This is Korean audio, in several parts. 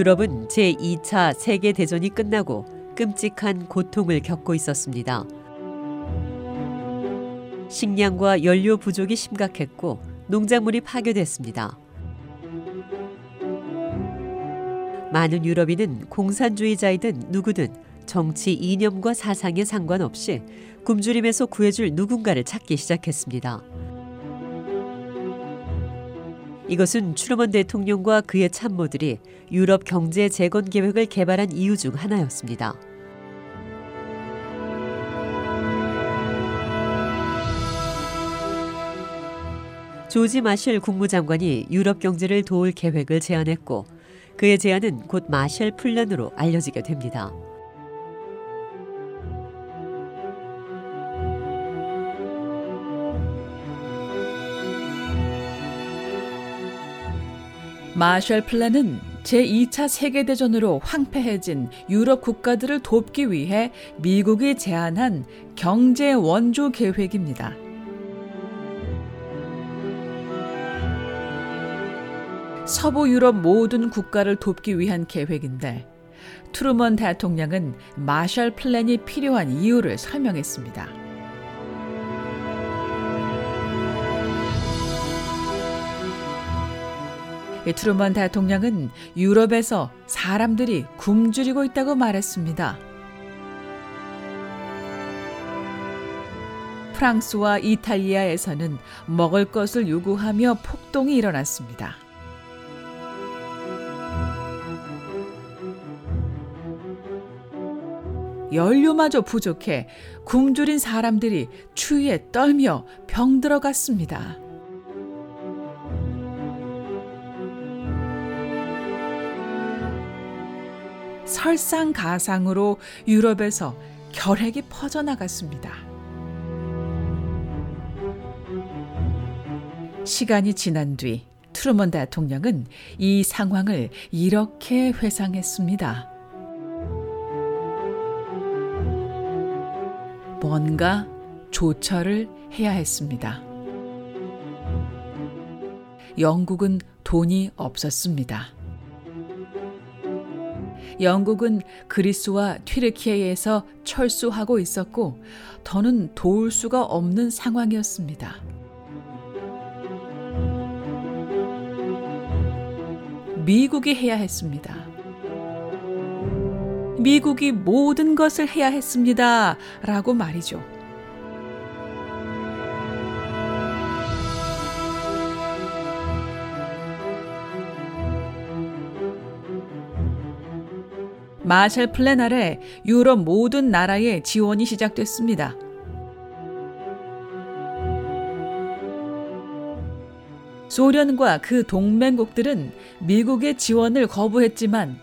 유럽은 제2차 세계대전이 끝나고 끔찍한 고통을 겪고 있었습니다. 식량과 연료 부족이 심각했고 농작물이 파괴됐습니다. 많은 유럽인은 공산주의자이든 누구든 정치 이념과 사상에 상관없이 굶주림에서 구해줄 누군가를 찾기 시작했습니다. 이것은 트루먼 대통령과 그의 참모들이 유럽 경제 재건 계획을 개발한 이유 중 하나였습니다. 조지 마셜 국무장관이 유럽 경제를 도울 계획을 제안했고 그의 제안은 곧 마셜 플랜으로 알려지게 됩니다. 마셜 플랜은 제2차 세계대전으로 황폐해진 유럽 국가들을 돕기 위해 미국이 제안한 경제 원조 계획입니다. 서부 유럽 모든 국가를 돕기 위한 계획인데 트루먼 대통령은 마셜 플랜이 필요한 이유를 설명했습니다. 트루먼 대통령은 유럽에서 사람들이 굶주리고 있다고 말했습니다. 프랑스와 이탈리아에서는 먹을 것을 요구하며 폭동이 일어났습니다. 연료마저 부족해 굶주린 사람들이 추위에 떨며 병들어갔습니다. 설상가상으로 유럽에서 결핵이 퍼져나갔습니다. 시간이 지난 뒤 트루먼 대통령은 이 상황을 이렇게 회상했습니다. 뭔가 조처를 해야 했습니다. 영국은 돈이 없었습니다. 영국은 그리스와 튀르키예에서 철수하고 있었고 더는 도울 수가 없는 상황이었습니다. 미국이 해야 했습니다. 미국이 모든 것을 해야 했습니다. 라고 말이죠. 마셜 플랜 아래 유럽 모든 나라의 지원이 시작됐습니다. 소련과 그 동맹국들은 미국의 지원을 거부했지만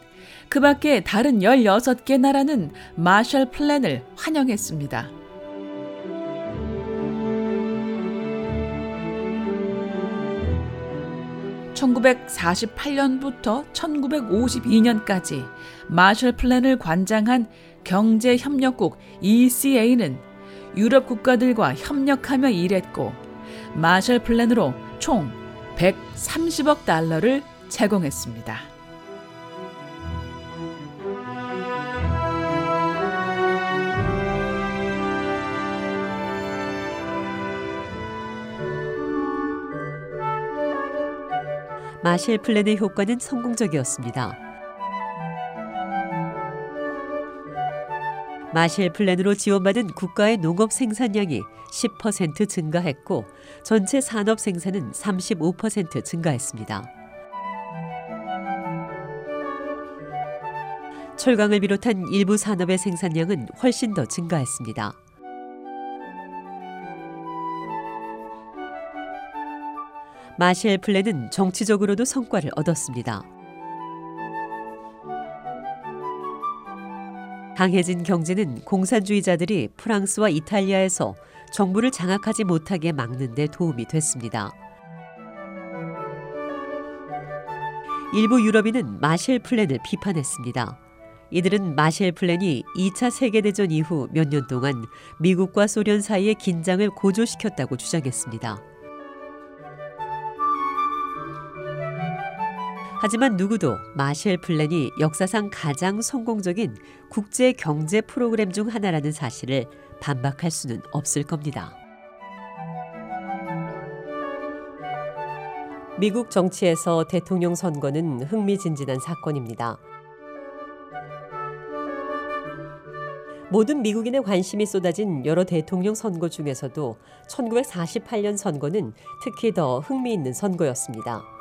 그 밖에 다른 16개 나라는 마셜 플랜을 환영했습니다. 1948년부터 1952년까지 마셜 플랜을 관장한 경제협력국 ECA는 유럽 국가들과 협력하며 일했고 마셜 플랜으로 총 130억 달러를 제공했습니다. 마실 플랜의 효과는 성공적이었습니다. 마실 플랜으로 지원받은 국가의 농업 생산량이 10% 증가했고 전체 산업 생산은 35% 증가했습니다. 철강을 비롯한 일부 산업의 생산량은 훨씬 더 증가했습니다. 마셸 플랜은 정치적으로도 성과를 얻었습니다. 강해진 경제는 공산주의자들이 프랑스와 이탈리아에서 정부를 장악하지 못하게 막는 데 도움이 됐습니다. 일부 유럽인은 마셸 플랜을 비판했습니다. 이들은 마셸 플랜이 2차 세계대전 이후 몇 년 동안 미국과 소련 사이의 긴장을 고조시켰다고 주장했습니다. 하지만 누구도 마셸 플랜이 역사상 가장 성공적인 국제 경제 프로그램 중 하나라는 사실을 반박할 수는 없을 겁니다. 미국 정치에서 대통령 선거는 흥미진진한 사건입니다. 모든 미국인의 관심이 쏟아진 여러 대통령 선거 중에서도 1948년 선거는 특히 더 흥미있는 선거였습니다.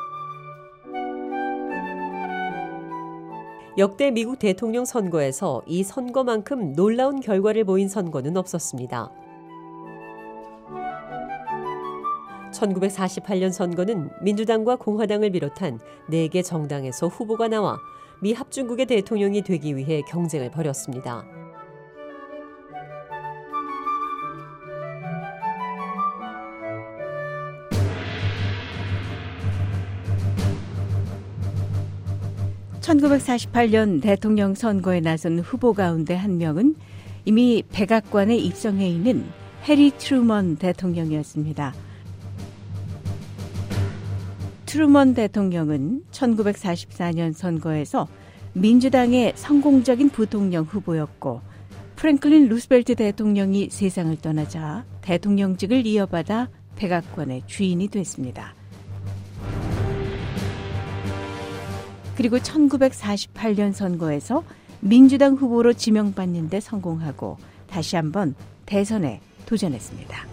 역대 미국 대통령 선거에서 이 선거만큼 놀라운 결과를 보인 선거는 없었습니다. 1948년 선거는 민주당과 공화당을 비롯한 4개 정당에서 후보가 나와 미 합중국의 대통령이 되기 위해 경쟁을 벌였습니다. (1948년) 대통령 선거에 나선 후보 가운데 한 명은 이미 백악관에 입성해 있는 해리 트루먼 대통령이었습니다. 트루먼 대통령은 1944년 선거에서 민주당의 성공적인 부통령 후보였고 프랭클린 루스벨트 대통령이 세상을 떠나자 대통령직을 이어받아 백악관의 주인이 됐습니다. 그리고 1948년 선거에서 민주당 후보로 지명받는 데 성공하고 다시 한번 대선에 도전했습니다.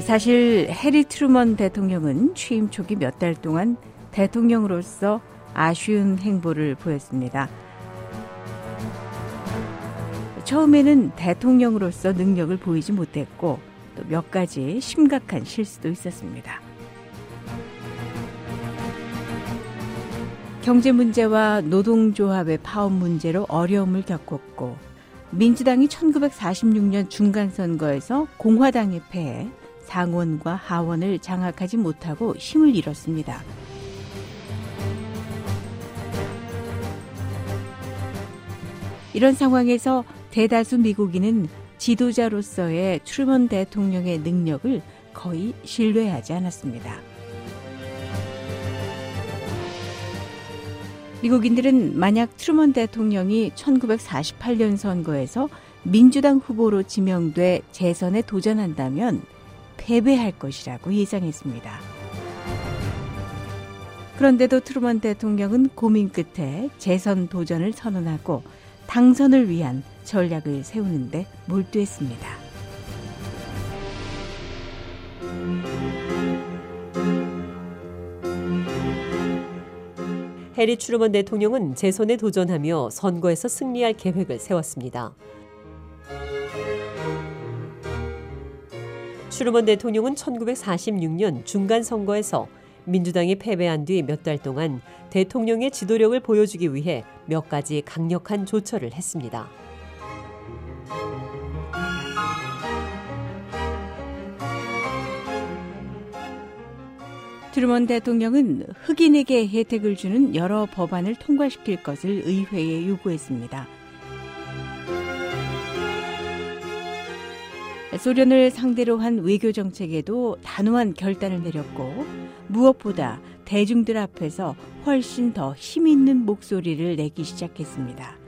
사실 해리 트루먼 대통령은 취임 초기 몇 달 동안 대통령으로서 아쉬운 행보를 보였습니다. 처음에는 대통령으로서 능력을 보이지 못했고 또 몇 가지 심각한 실수도 있었습니다. 경제 문제와 노동조합의 파업 문제로 어려움을 겪었고 민주당이 1946년 중간선거에서 공화당에 패해 상원과 하원을 장악하지 못하고 힘을 잃었습니다. 이런 상황에서 대다수 미국인은 지도자로서의 트루먼 대통령의 능력을 거의 신뢰하지 않았습니다. 미국인들은 만약 트루먼 대통령이 1948년 선거에서 민주당 후보로 지명돼 재선에 도전한다면 패배할 것이라고 예상했습니다. 그런데도 트루먼 대통령은 고민 끝에 재선 도전을 선언하고 당선을 위한 전략을 세우는데 몰두했습니다. 해리 트루먼 대통령은 재선에 도전하며 선거에서 승리할 계획을 세웠습니다. 트루먼 대통령은 1946년 중간 선거에서 민주당이 패배한 뒤 몇 달 동안 대통령의 지도력을 보여주기 위해 몇 가지 강력한 조처를 했습니다. 트루먼 대통령은 흑인에게 혜택을 주는 여러 법안을 통과시킬 것을 의회에 요구했습니다. 소련을 상대로 한 외교 정책에도 단호한 결단을 내렸고 무엇보다 대중들 앞에서 훨씬 더 힘 있는 목소리를 내기 시작했습니다.